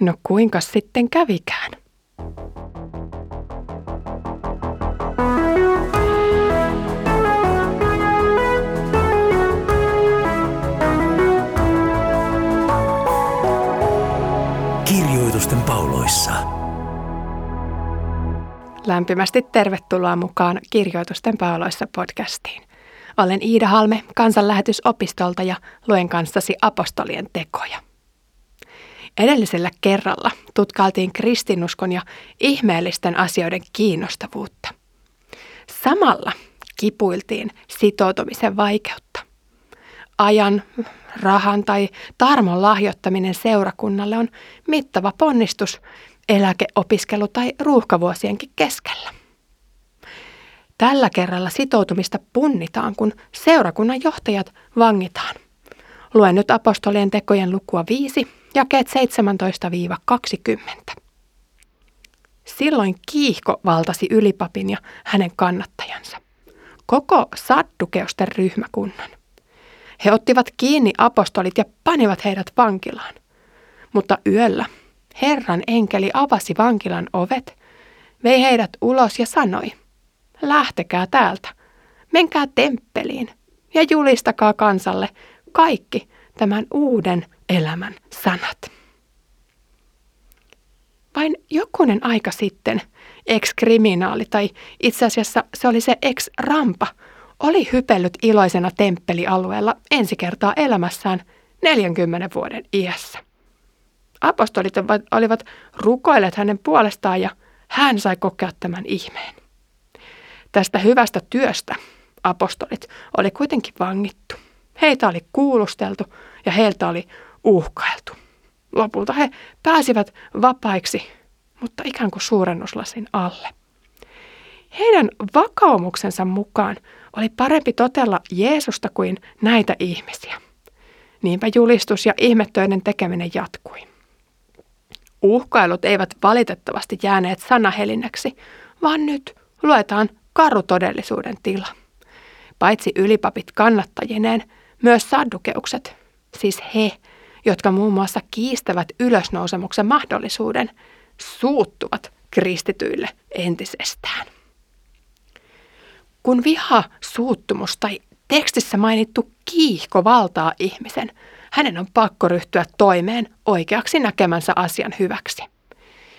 No kuinka sitten kävikään? Kirjoitusten pauloissa. Lämpimästi tervetuloa mukaan Kirjoitusten pauloissa podcastiin. Olen Iida Halme kansanlähetysopistolta ja luen kanssasi apostolien tekoja. Edellisellä kerralla tutkailtiin kristinuskon ja ihmeellisten asioiden kiinnostavuutta. Samalla kipuiltiin sitoutumisen vaikeutta. Ajan, rahan tai tarmon lahjoittaminen seurakunnalle on mittava ponnistus eläke-, opiskelu- tai ruuhkavuosienkin keskellä. Tällä kerralla sitoutumista punnitaan, kun seurakunnan johtajat vangitaan. Luen nyt apostolien tekojen lukua 5, jakeet 17-20. Silloin kiihko valtasi ylipapin ja hänen kannattajansa. Koko saddukeusten ryhmäkunnan. He ottivat kiinni apostolit ja panivat heidät vankilaan. Mutta yöllä Herran enkeli avasi vankilan ovet, vei heidät ulos ja sanoi, lähtekää täältä, menkää temppeliin ja julistakaa kansalle kaikki tämän uuden elämän sanat. Vain jokunen aika sitten ex-kriminaali, tai itse asiassa se oli se ex-rampa, oli hypellyt iloisena temppelialueella ensi kertaa elämässään 40 vuoden iässä. Apostolit olivat rukoilleet hänen puolestaan ja hän sai kokea tämän ihmeen. Tästä hyvästä työstä apostolit oli kuitenkin vangittu. Heitä oli kuulusteltu ja heiltä oli uhkailtu. Lopulta he pääsivät vapaiksi, mutta ikään kuin suurennuslasin alle. Heidän vakaumuksensa mukaan oli parempi totella Jeesusta kuin näitä ihmisiä. Niinpä julistus ja ihmettöiden tekeminen jatkui. Uhkailut eivät valitettavasti jääneet sanahelinäksi, vaan nyt luetaan karutodellisuuden tila. Paitsi ylipapit kannattajineen, myös saddukeukset, siis he, jotka muun muassa kiistävät ylösnousemuksen mahdollisuuden, suuttuvat kristityille entisestään. Kun viha, suuttumus tai tekstissä mainittu kiihko valtaa ihmisen, hänen on pakko ryhtyä toimeen oikeaksi näkemänsä asian hyväksi.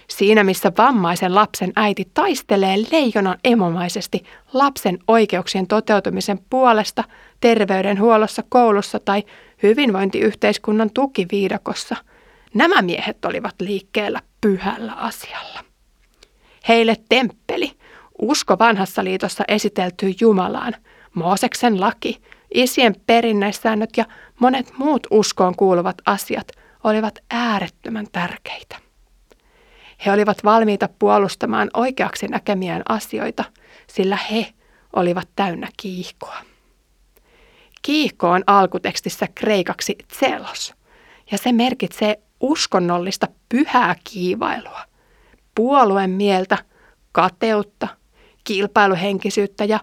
Siinä missä vammaisen lapsen äiti taistelee leijonan emomaisesti lapsen oikeuksien toteutumisen puolesta terveydenhuollossa, koulussa tai hyvinvointiyhteiskunnan tukiviidakossa, nämä miehet olivat liikkeellä pyhällä asialla. Heille temppeli, usko vanhassa liitossa esiteltyy Jumalaan, Mooseksen laki, isien perinnäissäännöt ja monet muut uskoon kuuluvat asiat olivat äärettömän tärkeitä. He olivat valmiita puolustamaan oikeaksi näkemiään asioita, sillä he olivat täynnä kiihkoa. Kiihko on alkutekstissä kreikaksi tselos, ja se merkitsee uskonnollista pyhää kiivailua, puolueen mieltä, kateutta, kilpailuhenkisyyttä ja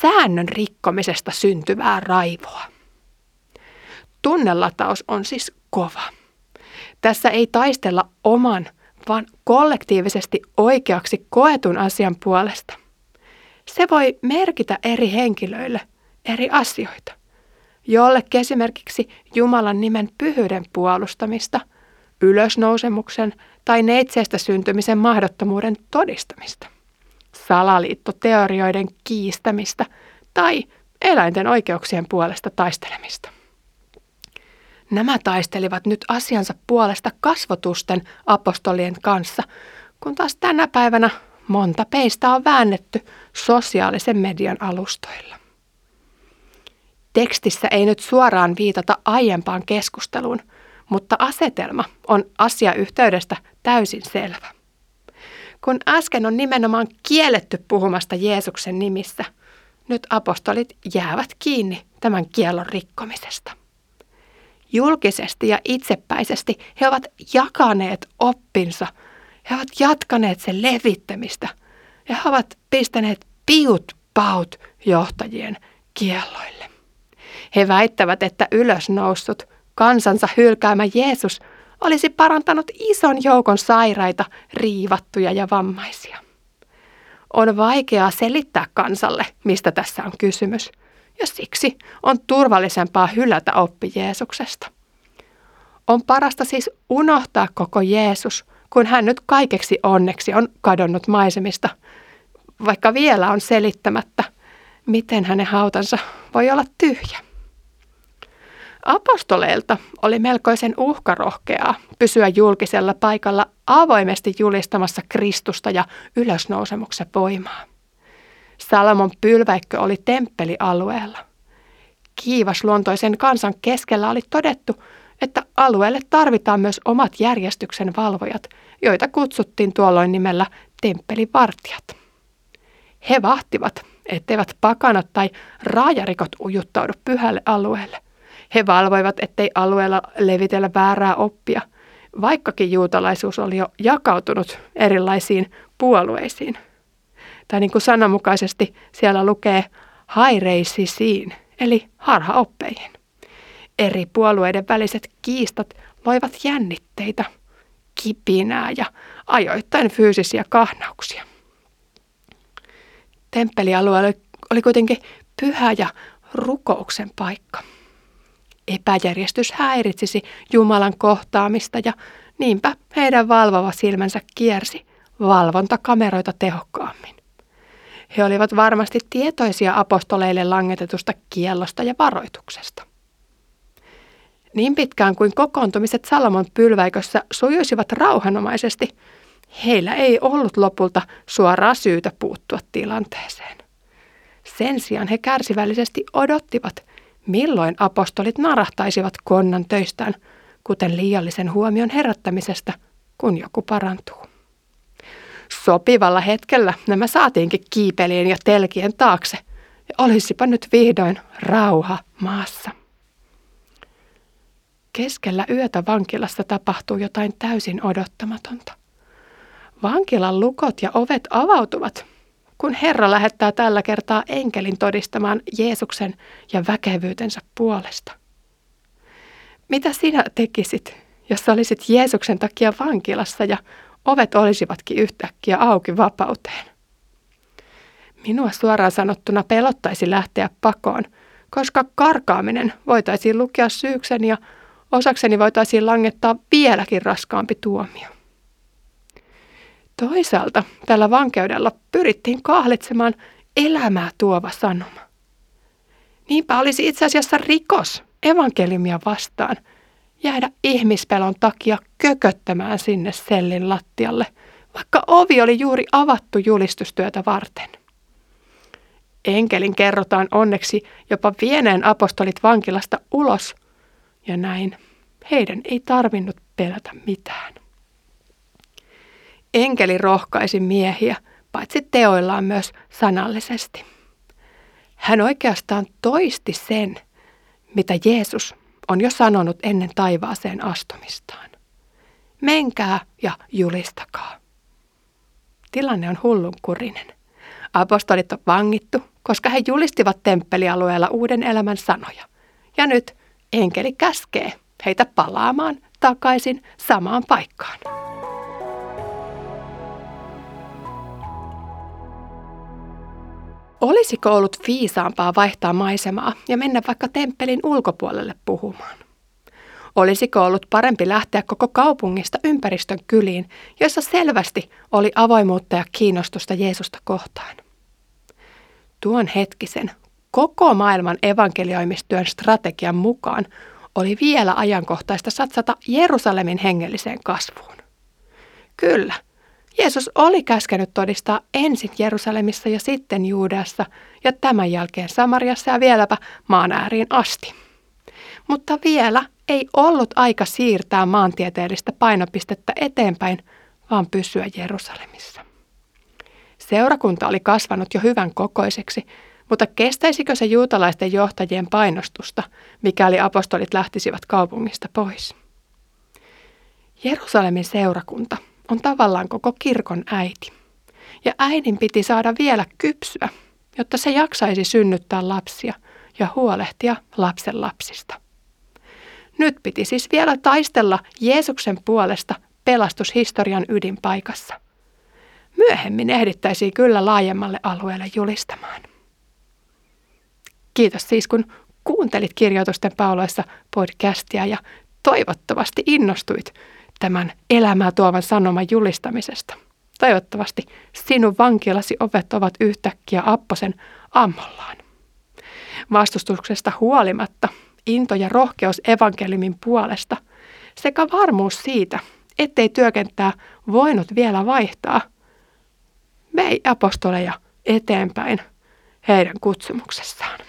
säännön rikkomisesta syntyvää raivoa. Tunnelataus on siis kova. Tässä ei taistella oman, vaan kollektiivisesti oikeaksi koetun asian puolesta. Se voi merkitä eri henkilöille eri asioita. Jollekin esimerkiksi Jumalan nimen pyhyyden puolustamista, ylösnousemuksen tai neitseestä syntymisen mahdottomuuden todistamista, salaliittoteorioiden kiistämistä tai eläinten oikeuksien puolesta taistelemista. Nämä taistelivat nyt asiansa puolesta kasvotusten apostolien kanssa, kun taas tänä päivänä monta peistä on väännetty sosiaalisen median alustoilla. Tekstissä ei nyt suoraan viitata aiempaan keskusteluun, mutta asetelma on asiayhteydestä täysin selvä. Kun äsken on nimenomaan kielletty puhumasta Jeesuksen nimissä, nyt apostolit jäävät kiinni tämän kiellon rikkomisesta. Julkisesti ja itsepäisesti he ovat jakaneet oppinsa, he ovat jatkaneet sen levittämistä ja he ovat pistäneet piut paut johtajien kielloille. He väittävät, että ylösnoussut, kansansa hylkäämä Jeesus olisi parantanut ison joukon sairaita, riivattuja ja vammaisia. On vaikeaa selittää kansalle, mistä tässä on kysymys, ja siksi on turvallisempaa hylätä oppi Jeesuksesta. On parasta siis unohtaa koko Jeesus, kun hän nyt kaikeksi onneksi on kadonnut maisemista, vaikka vielä on selittämättä, miten hänen hautansa voi olla tyhjä. Apostoleilta oli melkoisen uhkarohkeaa pysyä julkisella paikalla avoimesti julistamassa Kristusta ja ylösnousemuksen voimaa. Salomon pylväikkö oli temppelialueella. Kiivasluontoisen kansan keskellä oli todettu, että alueelle tarvitaan myös omat järjestyksen valvojat, joita kutsuttiin tuolloin nimellä temppelivartijat. He vahtivat, etteivät pakanat tai raajarikot ujuttaudu pyhälle alueelle – he valvoivat, ettei alueella levitellä väärää oppia, vaikkakin juutalaisuus oli jo jakautunut erilaisiin puolueisiin. Tai niin kuin sananmukaisesti siellä lukee haireisisiin, eli harhaoppeihin. Eri puolueiden väliset kiistat loivat jännitteitä, kipinää ja ajoittain fyysisiä kahnauksia. Temppelialue oli kuitenkin pyhä ja rukouksen paikka. Epäjärjestys häiritsisi Jumalan kohtaamista ja niinpä heidän valvova silmänsä kiersi valvontakameroita tehokkaammin. He olivat varmasti tietoisia apostoleille langetetusta kiellosta ja varoituksesta. Niin pitkään kuin kokoontumiset Salomon pylväikössä sujuisivat rauhanomaisesti, heillä ei ollut lopulta suoraa syytä puuttua tilanteeseen. Sen sijaan he kärsivällisesti odottivat, milloin apostolit narahtaisivat konnan töistään, kuten liiallisen huomion herättämisestä, kun joku parantuu. Sopivalla hetkellä nämä saatiinkin kiipelien ja telkien taakse, ja olisipa nyt vihdoin rauha maassa. Keskellä yötä vankilassa tapahtuu jotain täysin odottamatonta. Vankilan lukot ja ovet avautuvat kun Herra lähettää tällä kertaa enkelin todistamaan Jeesuksen ja väkevyytensä puolesta. Mitä sinä tekisit, jos olisit Jeesuksen takia vankilassa ja ovet olisivatkin yhtäkkiä auki vapauteen? Minua suoraan sanottuna pelottaisi lähteä pakoon, koska karkaaminen voitaisiin lukea syykseni ja osakseni voitaisiin langettaa vieläkin raskaampi tuomio. Toisaalta tällä vankeudella pyrittiin kahlitsemaan elämää tuova sanoma. Niinpä olisi itse asiassa rikos evankeliumia vastaan jäädä ihmispelon takia kököttämään sinne sellin lattialle, vaikka ovi oli juuri avattu julistustyötä varten. Enkelin kerrotaan onneksi jopa vieneen apostolit vankilasta ulos, ja näin heidän ei tarvinnut pelätä mitään. Enkeli rohkaisi miehiä, paitsi teoillaan myös sanallisesti. Hän oikeastaan toisti sen, mitä Jeesus on jo sanonut ennen taivaaseen astumistaan. Menkää ja julistakaa. Tilanne on hullunkurinen. Apostolit on vangittu, koska he julistivat temppelialueella uuden elämän sanoja. Ja nyt enkeli käskee heitä palaamaan takaisin samaan paikkaan. Olisiko ollut viisaampaa vaihtaa maisemaa ja mennä vaikka temppelin ulkopuolelle puhumaan? Olisiko ollut parempi lähteä koko kaupungista ympäristön kyliin, jossa selvästi oli avoimuutta ja kiinnostusta Jeesusta kohtaan? Tuon hetkisen koko maailman evankelioimistyön strategian mukaan oli vielä ajankohtaista satsata Jerusalemin hengelliseen kasvuun. Kyllä, Jeesus oli käskenyt todistaa ensin Jerusalemissa ja sitten Juudeassa ja tämän jälkeen Samariassa ja vieläpä maan ääriin asti. Mutta vielä ei ollut aika siirtää maantieteellistä painopistettä eteenpäin, vaan pysyä Jerusalemissa. Seurakunta oli kasvanut jo hyvän kokoiseksi, mutta kestäisikö se juutalaisten johtajien painostusta, mikäli apostolit lähtisivät kaupungista pois? Jerusalemin seurakunta – on tavallaan koko kirkon äiti. Ja äidin piti saada vielä kypsyä, jotta se jaksaisi synnyttää lapsia ja huolehtia lapsen lapsista. Nyt piti siis vielä taistella Jeesuksen puolesta pelastushistorian ydinpaikassa. Myöhemmin ehdittäisiin kyllä laajemmalle alueelle julistamaan. Kiitos siis, kun kuuntelit kirjoitusten pauloissa podcastia ja toivottavasti innostuit tämän elämää tuovan sanoman julistamisesta. Toivottavasti sinun vankilasi ovet ovat yhtäkkiä Apposen ammollaan. Vastustuksesta huolimatta into ja rohkeus evankeliumin puolesta sekä varmuus siitä, ettei työkenttää voinut vielä vaihtaa, vei apostoleja eteenpäin heidän kutsumuksessaan.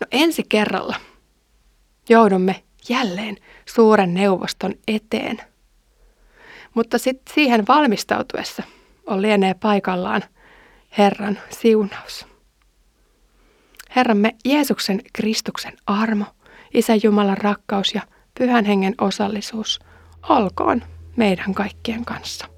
No ensi kerralla joudumme jälleen suuren neuvoston eteen. Mutta sitten siihen valmistautuessa on lienee paikallaan Herran siunaus. Herramme Jeesuksen Kristuksen armo, Isä Jumalan rakkaus ja Pyhän Hengen osallisuus olkoon meidän kaikkien kanssa.